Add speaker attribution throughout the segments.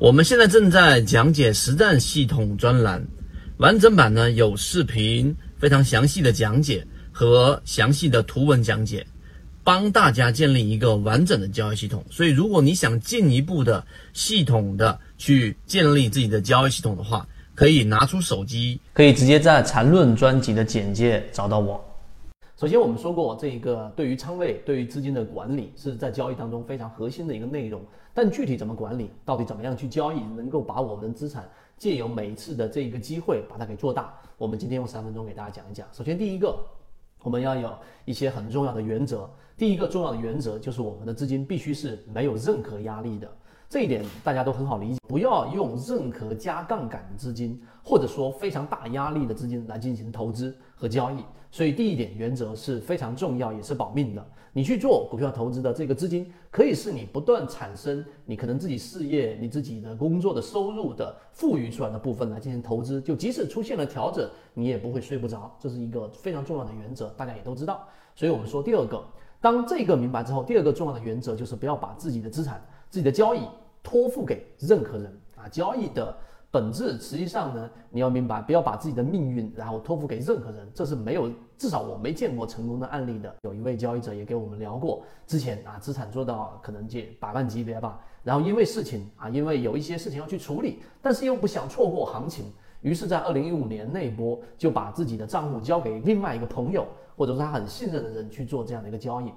Speaker 1: 我们现在正在讲解实战系统专栏，完整版呢有视频，非常详细的讲解和详细的图文讲解，帮大家建立一个完整的交易系统。所以，如果你想进一步的系统的去建立自己的交易系统的话，可以拿出手机，
Speaker 2: 可以直接在缠论专辑的简介找到我。
Speaker 3: 首先，我们说过，这个对于仓位、对于资金的管理是在交易当中非常核心的一个内容。但具体怎么管理，到底怎么样去交易，能够把我们的资产借由每一次的这一个机会把它给做大，我们今天用三分钟给大家讲一讲。首先，第一个，我们要有一些很重要的原则。第一个重要的原则就是我们的资金必须是没有任何压力的。这一点大家都很好理解，不要用任何加杠杆的资金，或者说非常大压力的资金来进行投资和交易。所以第一点原则是非常重要，也是保命的。你去做股票投资的这个资金，可以是你不断产生你可能自己事业、你自己的工作的收入的富裕出来的部分来进行投资。就即使出现了调整，你也不会睡不着，这是一个非常重要的原则，大家也都知道。所以我们说第二个，当这个明白之后，第二个重要的原则就是不要把自己的资产、自己的交易。托付给任何人啊！交易的本质实际上呢，你要明白，不要把自己的命运然后托付给任何人，这是没有，至少我没见过成功的案例的。有一位交易者也给我们聊过，之前啊资产做到可能借百万级别吧，然后因为事情啊，因为有一些事情要去处理，但是又不想错过行情，于是，在二零一五年那一波就把自己的账户交给另外一个朋友，或者说他很信任的人去做这样的一个交易，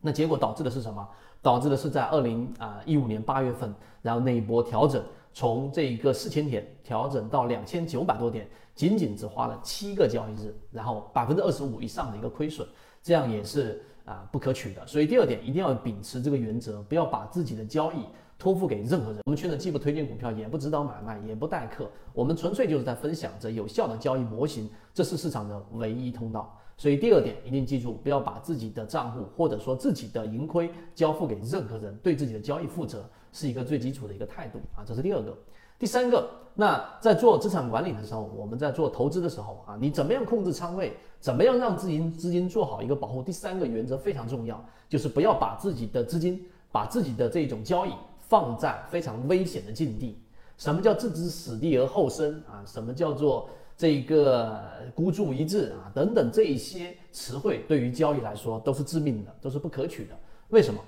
Speaker 3: 那结果导致的是什么？导致的是在二零啊一五年八月份，然后那一波调整，从这一个四千点调整到两千九百多点，仅仅只花了七个交易日，然后百分之二十五以上的一个亏损，这样也是啊不可取的。所以第二点一定要秉持这个原则，不要把自己的交易托付给任何人。我们圈子既不推荐股票，也不指导买卖，也不代课，我们纯粹就是在分享着有效的交易模型，这是市场的唯一通道。所以第二点一定记住，不要把自己的账户或者说自己的盈亏交付给任何人，对自己的交易负责是一个最基础的一个态度啊。这是第二个。第三个，那在做资产管理的时候，我们在做投资的时候啊，你怎么样控制仓位，怎么样让资金资金做好一个保护？第三个原则非常重要，就是不要把自己的资金、把自己的这种交易放在非常危险的境地。什么叫置之死地而后生啊？什么叫做？这个孤注一掷啊，等等这一些词汇，对于交易来说都是致命的，都是不可取的。为什么？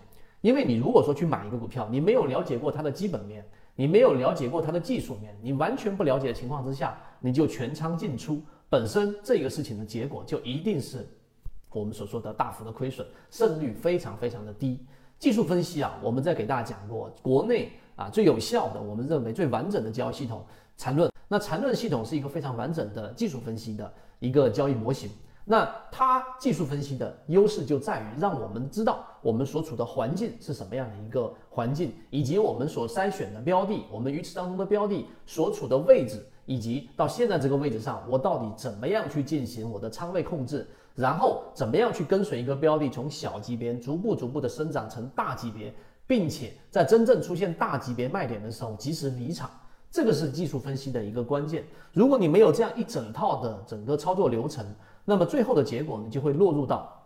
Speaker 3: 因为你如果说去买一个股票，你没有了解过它的基本面，你没有了解过它的技术面，你完全不了解的情况之下，你就全仓进出，本身这个事情的结果就一定是我们所说的大幅的亏损，胜率非常非常的低。技术分析啊，我们在给大家讲过，国内啊最有效的，我们认为最完整的交易系统缠论。那缠论系统是一个非常完整的技术分析的一个交易模型。那它技术分析的优势就在于让我们知道我们所处的环境是什么样的一个环境，以及我们所筛选的标的，我们鱼池当中的标的所处的位置，以及到现在这个位置上，我到底怎么样去进行我的仓位控制，然后怎么样去跟随一个标的从小级别逐步逐步的生长成大级别，并且在真正出现大级别卖点的时候及时离场。这个是技术分析的一个关键。如果你没有这样一整套的整个操作流程，那么最后的结果你就会落入到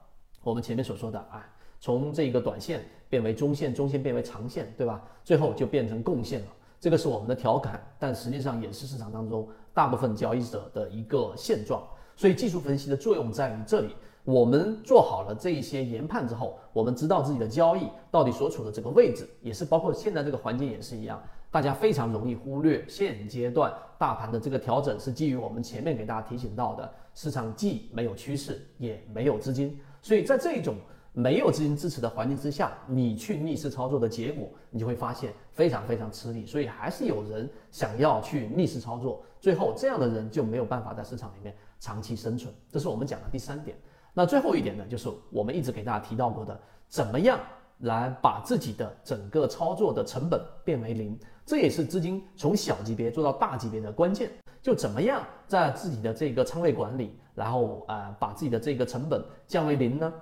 Speaker 3: 我们前面所说的啊，从这个短线变为中线，中线变为长线，对吧？最后就变成共线了。这个是我们的调侃，但实际上也是市场当中大部分交易者的一个现状。所以技术分析的作用在于这里。我们做好了这一些研判之后，我们知道自己的交易到底所处的这个位置，也是包括现在这个环境也是一样。大家非常容易忽略，现阶段大盘的这个调整是基于我们前面给大家提醒到的，市场既没有趋势，也没有资金，所以在这种没有资金支持的环境之下，你去逆势操作的结果，你就会发现非常非常吃力。所以还是有人想要去逆势操作，最后这样的人就没有办法在市场里面长期生存。这是我们讲的第三点。那最后一点呢，就是我们一直给大家提到过的，怎么样来把自己的整个操作的成本变为零。这也是资金从小级别做到大级别的关键，就怎么样在自己的这个仓位管理，然后呃把自己的这个成本降为零呢？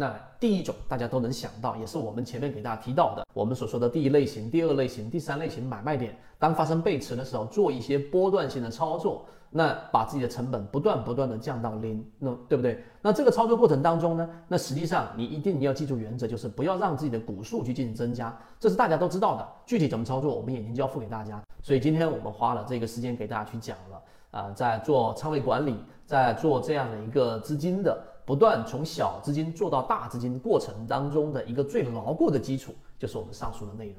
Speaker 3: 那第一种大家都能想到，也是我们前面给大家提到的，我们所说的第一类型、第二类型、第三类型买卖点，当发生背驰的时候，做一些波段性的操作，那把自己的成本不断不断的降到零，那对不对？那这个操作过程当中呢，那实际上你一定要记住原则，就是不要让自己的股数去进行增加，这是大家都知道的。具体怎么操作，我们已经交付给大家。所以今天我们花了这个时间给大家去讲了啊，在做仓位管理，在做这样的一个资金的。不断从小资金做到大资金过程当中的一个最牢固的基础，就是我们上述的内容。